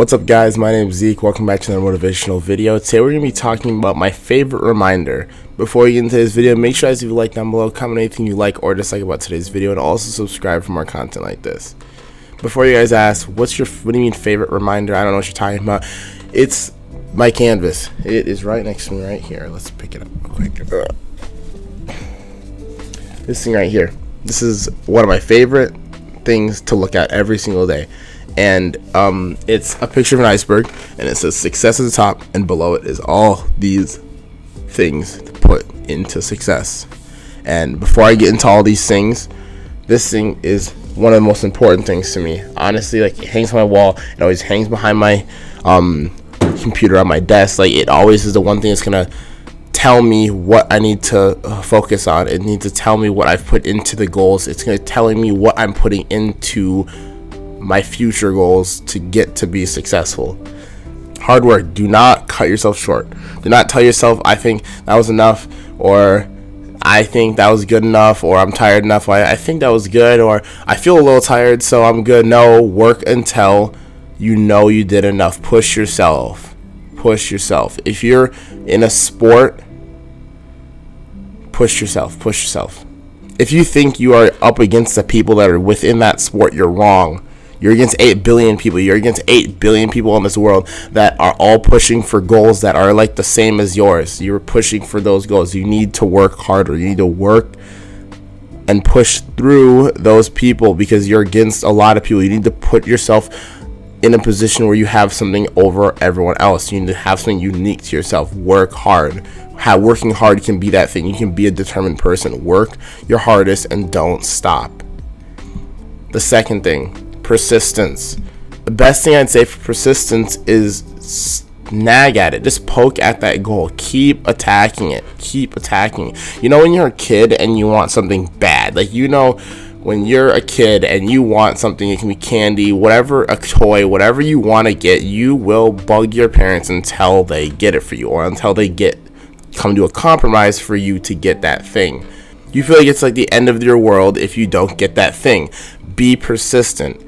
What's up, guys? My name is Zeke. Welcome back to another motivational video. Today, we're going to be talking about my favorite reminder. Before we get into this video, make sure you guys leave a like down below, comment anything you like or dislike about today's video, and also subscribe for more content like this. Before you guys ask, what's your what do you mean favorite reminder? I don't know what you're talking about. It's my canvas. It is right next to me right here. Let's pick it up quick. This thing right here. This is one of my favorite things to look at every single day and um, it's a picture of an iceberg, and it says success at the top, and below it is all these things to put into success. And before I get into all these things, this thing is one of the most important things to me. Honestly, like it hangs on my wall, it always hangs behind my um, computer on my desk. Like it always is the one thing that's gonna tell me what I need to uh, focus on. It needs to tell me what I've put into the goals. It's gonna telling me what I'm putting into my future goals to get to be successful. Hard work. Do not cut yourself short. Do not tell yourself, I think that was enough, or I think that was good enough, or I'm tired enough. I, I think that was good, or I feel a little tired, so I'm good. No, work until you know you did enough. Push yourself. Push yourself. If you're in a sport, push yourself. Push yourself. If you think you are up against the people that are within that sport, you're wrong you're against 8 billion people. You're against 8 billion people in this world that are all pushing for goals that are like the same as yours. You're pushing for those goals. You need to work harder. You need to work and push through those people because you're against a lot of people. You need to put yourself in a position where you have something over everyone else. You need to have something unique to yourself. Work hard. How working hard can be that thing. You can be a determined person. Work your hardest and don't stop. The second thing, persistence. The best thing I'd say for persistence is snag at it. Just poke at that goal. Keep attacking it. Keep attacking it. You know, when you're a kid and you want something bad, like, you know, when you're a kid and you want something, it can be candy, whatever, a toy, whatever you want to get, you will bug your parents until they get it for you or until they get come to a compromise for you to get that thing. You feel like it's like the end of your world if you don't get that thing. Be persistent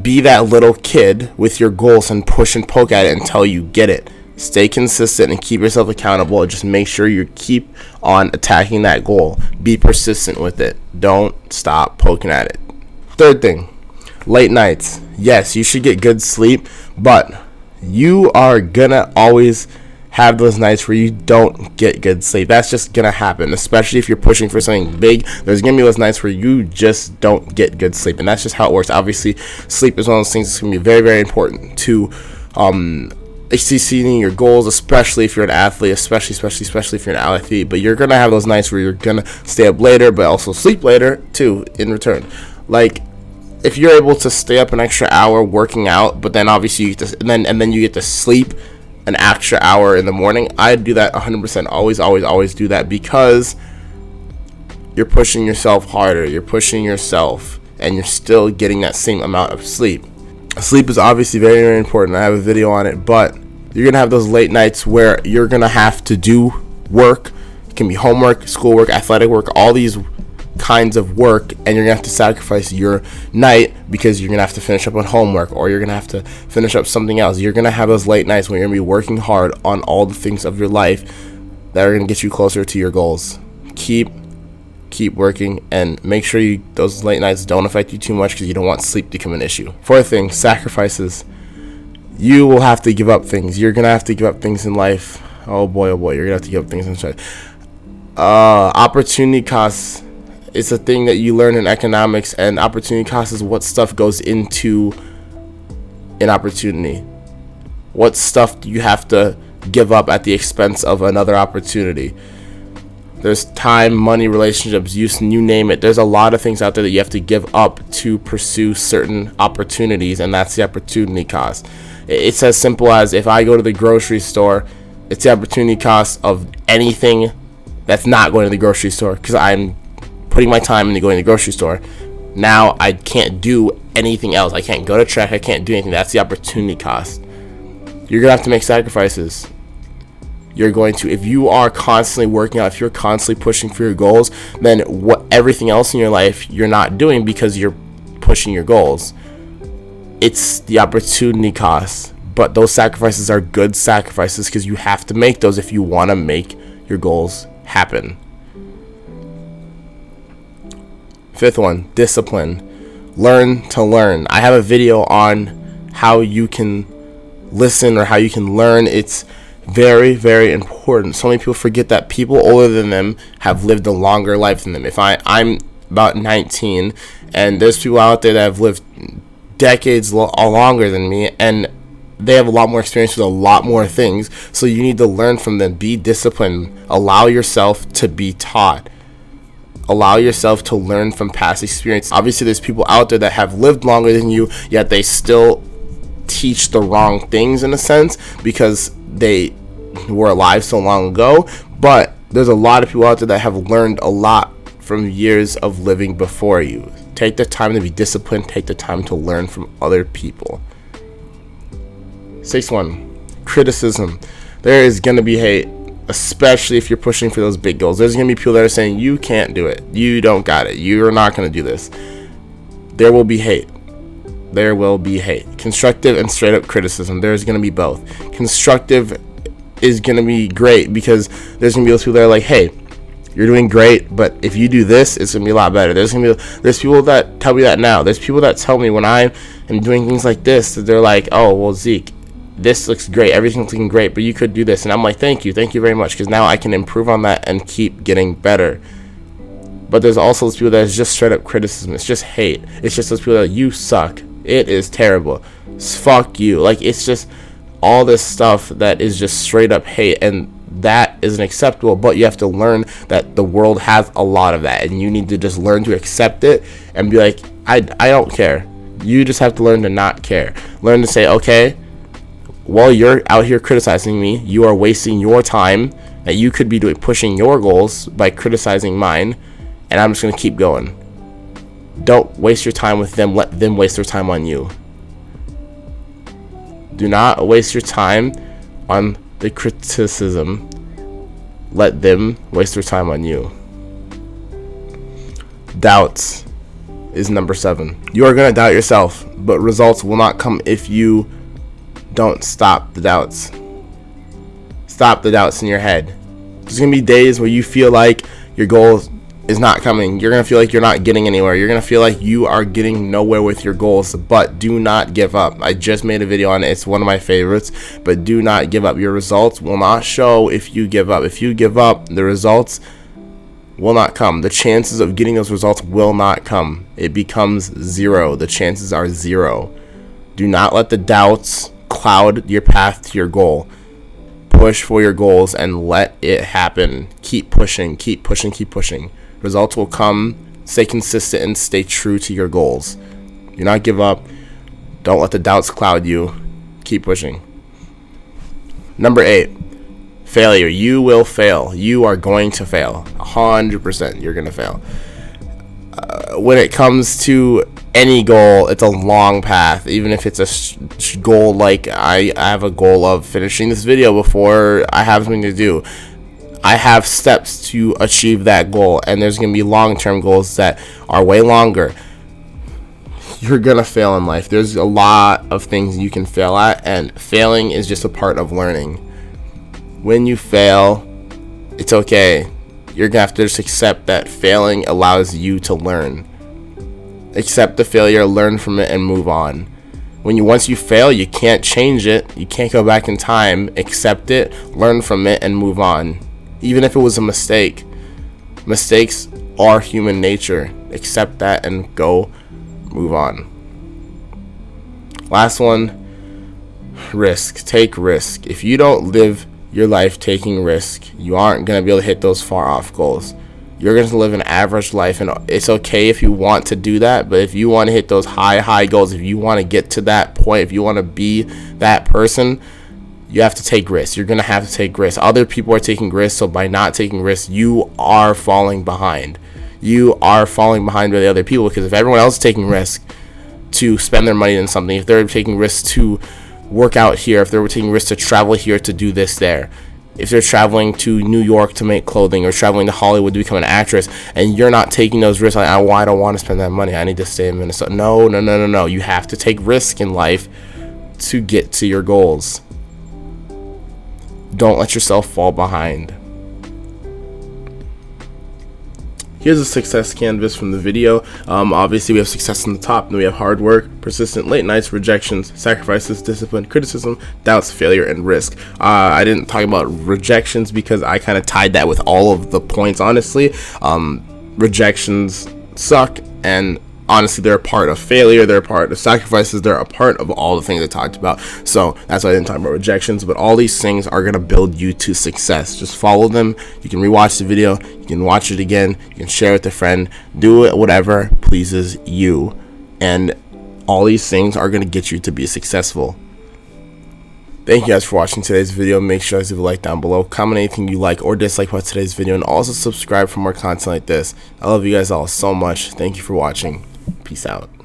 be that little kid with your goals and push and poke at it until you get it. Stay consistent and keep yourself accountable. Just make sure you keep on attacking that goal. Be persistent with it. Don't stop poking at it. Third thing, late nights. Yes, you should get good sleep, but you are gonna always have those nights where you don't get good sleep. That's just gonna happen, especially if you're pushing for something big. There's gonna be those nights where you just don't get good sleep, and that's just how it works. Obviously, sleep is one of those things that's gonna be very, very important to um, exceeding your goals, especially if you're an athlete, especially, especially, especially if you're an athlete. But you're gonna have those nights where you're gonna stay up later, but also sleep later too. In return, like if you're able to stay up an extra hour working out, but then obviously you get to, and then and then you get to sleep an extra hour in the morning, I do that 100%. Always, always, always do that because you're pushing yourself harder. You're pushing yourself, and you're still getting that same amount of sleep. Sleep is obviously very, very important. I have a video on it, but you're gonna have those late nights where you're gonna have to do work. It can be homework, schoolwork, athletic work, all these kinds of work and you're gonna have to sacrifice your night because you're gonna have to finish up on homework or you're gonna have to finish up something else. You're gonna have those late nights when you're gonna be working hard on all the things of your life that are gonna get you closer to your goals. Keep keep working and make sure you those late nights don't affect you too much because you don't want sleep to become an issue. Fourth thing sacrifices. You will have to give up things. You're gonna have to give up things in life. Oh boy oh boy you're gonna have to give up things in life. Uh opportunity costs it's a thing that you learn in economics, and opportunity cost is what stuff goes into an opportunity. What stuff do you have to give up at the expense of another opportunity? There's time, money, relationships, use, you name it. There's a lot of things out there that you have to give up to pursue certain opportunities, and that's the opportunity cost. It's as simple as if I go to the grocery store, it's the opportunity cost of anything that's not going to the grocery store because I'm putting my time into going to the grocery store. Now I can't do anything else. I can't go to track. I can't do anything. That's the opportunity cost. You're gonna have to make sacrifices. You're going to, if you are constantly working out, if you're constantly pushing for your goals, then what everything else in your life you're not doing because you're pushing your goals. it's the opportunity cost. But those sacrifices are good sacrifices because you have to make those if you want to make your goals happen. Fifth one, discipline. Learn to learn. I have a video on how you can listen or how you can learn. It's very, very important. So many people forget that people older than them have lived a longer life than them. If I, I'm about 19, and there's people out there that have lived decades lo- uh, longer than me, and they have a lot more experience with a lot more things. So you need to learn from them. Be disciplined. Allow yourself to be taught. Allow yourself to learn from past experience. Obviously, there's people out there that have lived longer than you, yet they still teach the wrong things in a sense because they were alive so long ago. But there's a lot of people out there that have learned a lot from years of living before you. Take the time to be disciplined, take the time to learn from other people. Sixth one, criticism. There is going to be hate, especially if you're pushing for those big goals. There's going to be people that are saying, you can't do it. You don't got it. You're not going to do this. There will be hate. There will be hate. Constructive and straight up criticism. There's going to be both. Constructive is going to be great because there's going to be those people that are like, hey, you're doing great, but if you do this, it's gonna be a lot better. There's gonna be there's people that tell me that now. There's people that tell me when I am doing things like this that they're like, oh well, Zeke, this looks great, everything's looking great, but you could do this. And I'm like, thank you, thank you very much, because now I can improve on that and keep getting better. But there's also those people that is just straight up criticism. It's just hate. It's just those people that you suck. It is terrible. Fuck you. Like it's just all this stuff that is just straight up hate and that isn't acceptable but you have to learn that the world has a lot of that and you need to just learn to accept it and be like I, I don't care you just have to learn to not care learn to say okay while you're out here criticizing me, you are wasting your time that you could be doing pushing your goals by criticizing mine, and I'm just gonna keep going. Don't waste your time with them, let them waste their time on you. Do not waste your time on the criticism. Let them waste their time on you. Doubts is number seven. You are gonna doubt yourself, but results will not come if you don't stop the doubts. Stop the doubts in your head. There's gonna be days where you feel like your goal is not coming. You're gonna feel like you're not getting anywhere. You're gonna feel like you are getting nowhere with your goals. But do not give up. I just made a video on it. It's one of my favorites. But do not give up. Your results will not show if you give up. If you give up, the results will not come. The chances of getting those results will not come. It becomes zero. The chances are zero. Do not let the doubts cloud your path to your goal. Push for your goals and let it happen. Keep pushing, keep pushing, keep pushing. Results will come. Stay consistent and stay true to your goals. Do not give up. Don't let the doubts cloud you. Keep pushing. Number eight, failure. You will fail. You are going to fail. 100% you're going to fail. Uh, when it comes to any goal, it's a long path. Even if it's a goal like I, I have a goal of finishing this video before I have something to do. I have steps to achieve that goal, and there's going to be long term goals that are way longer. You're to fail in life. There's a lot of things you can fail at, and failing is just a part of learning. When you fail, it's okay. You're to have to just accept that failing allows you to learn accept the failure, learn from it, and move on. When you once you fail, you can't change it. You can't go back in time. Accept it, learn from it, and move on. Even if it was a mistake, mistakes are human nature. Accept that and go move on. Last one risk. Take risk. If you don't live your life taking risk, you aren't going to be able to hit those far off goals you're going to live an average life and it's okay if you want to do that but if you want to hit those high high goals if you want to get to that point if you want to be that person you have to take risks. You're going to have to take risks. Other people are taking risks so by not taking risks you are falling behind. You are falling behind by the other people because if everyone else is taking risks to spend their money in something if they're taking risks to work out here if they're taking risks to travel here to do this there if they're traveling to New York to make clothing or traveling to Hollywood to become an actress and you're not taking those risks like oh, I don't want to spend that money? I need to stay in Minnesota. No no no no no. You have to take risk in life to get to your goals. Don't let yourself fall behind Here's a success canvas from the video. Um, obviously, we have success in the top, then we have hard work, persistent late nights, rejections, sacrifices, discipline, criticism, doubts, failure, and risk. Uh, I didn't talk about rejections because I kind of tied that with all of the points, honestly. Um, rejections suck, and honestly they're a part of failure they're a part of sacrifices they're a part of all the things i talked about so that's why i didn't talk about rejections but all these things are going to build you to success just follow them you can rewatch the video you can watch it again you can share it with a friend do it whatever pleases you and all these things are going to get you to be successful Thank you guys for watching today's video. Make sure to leave a like down below. Comment anything you like or dislike about today's video. And also subscribe for more content like this. I love you guys all so much. Thank you for watching. Peace out.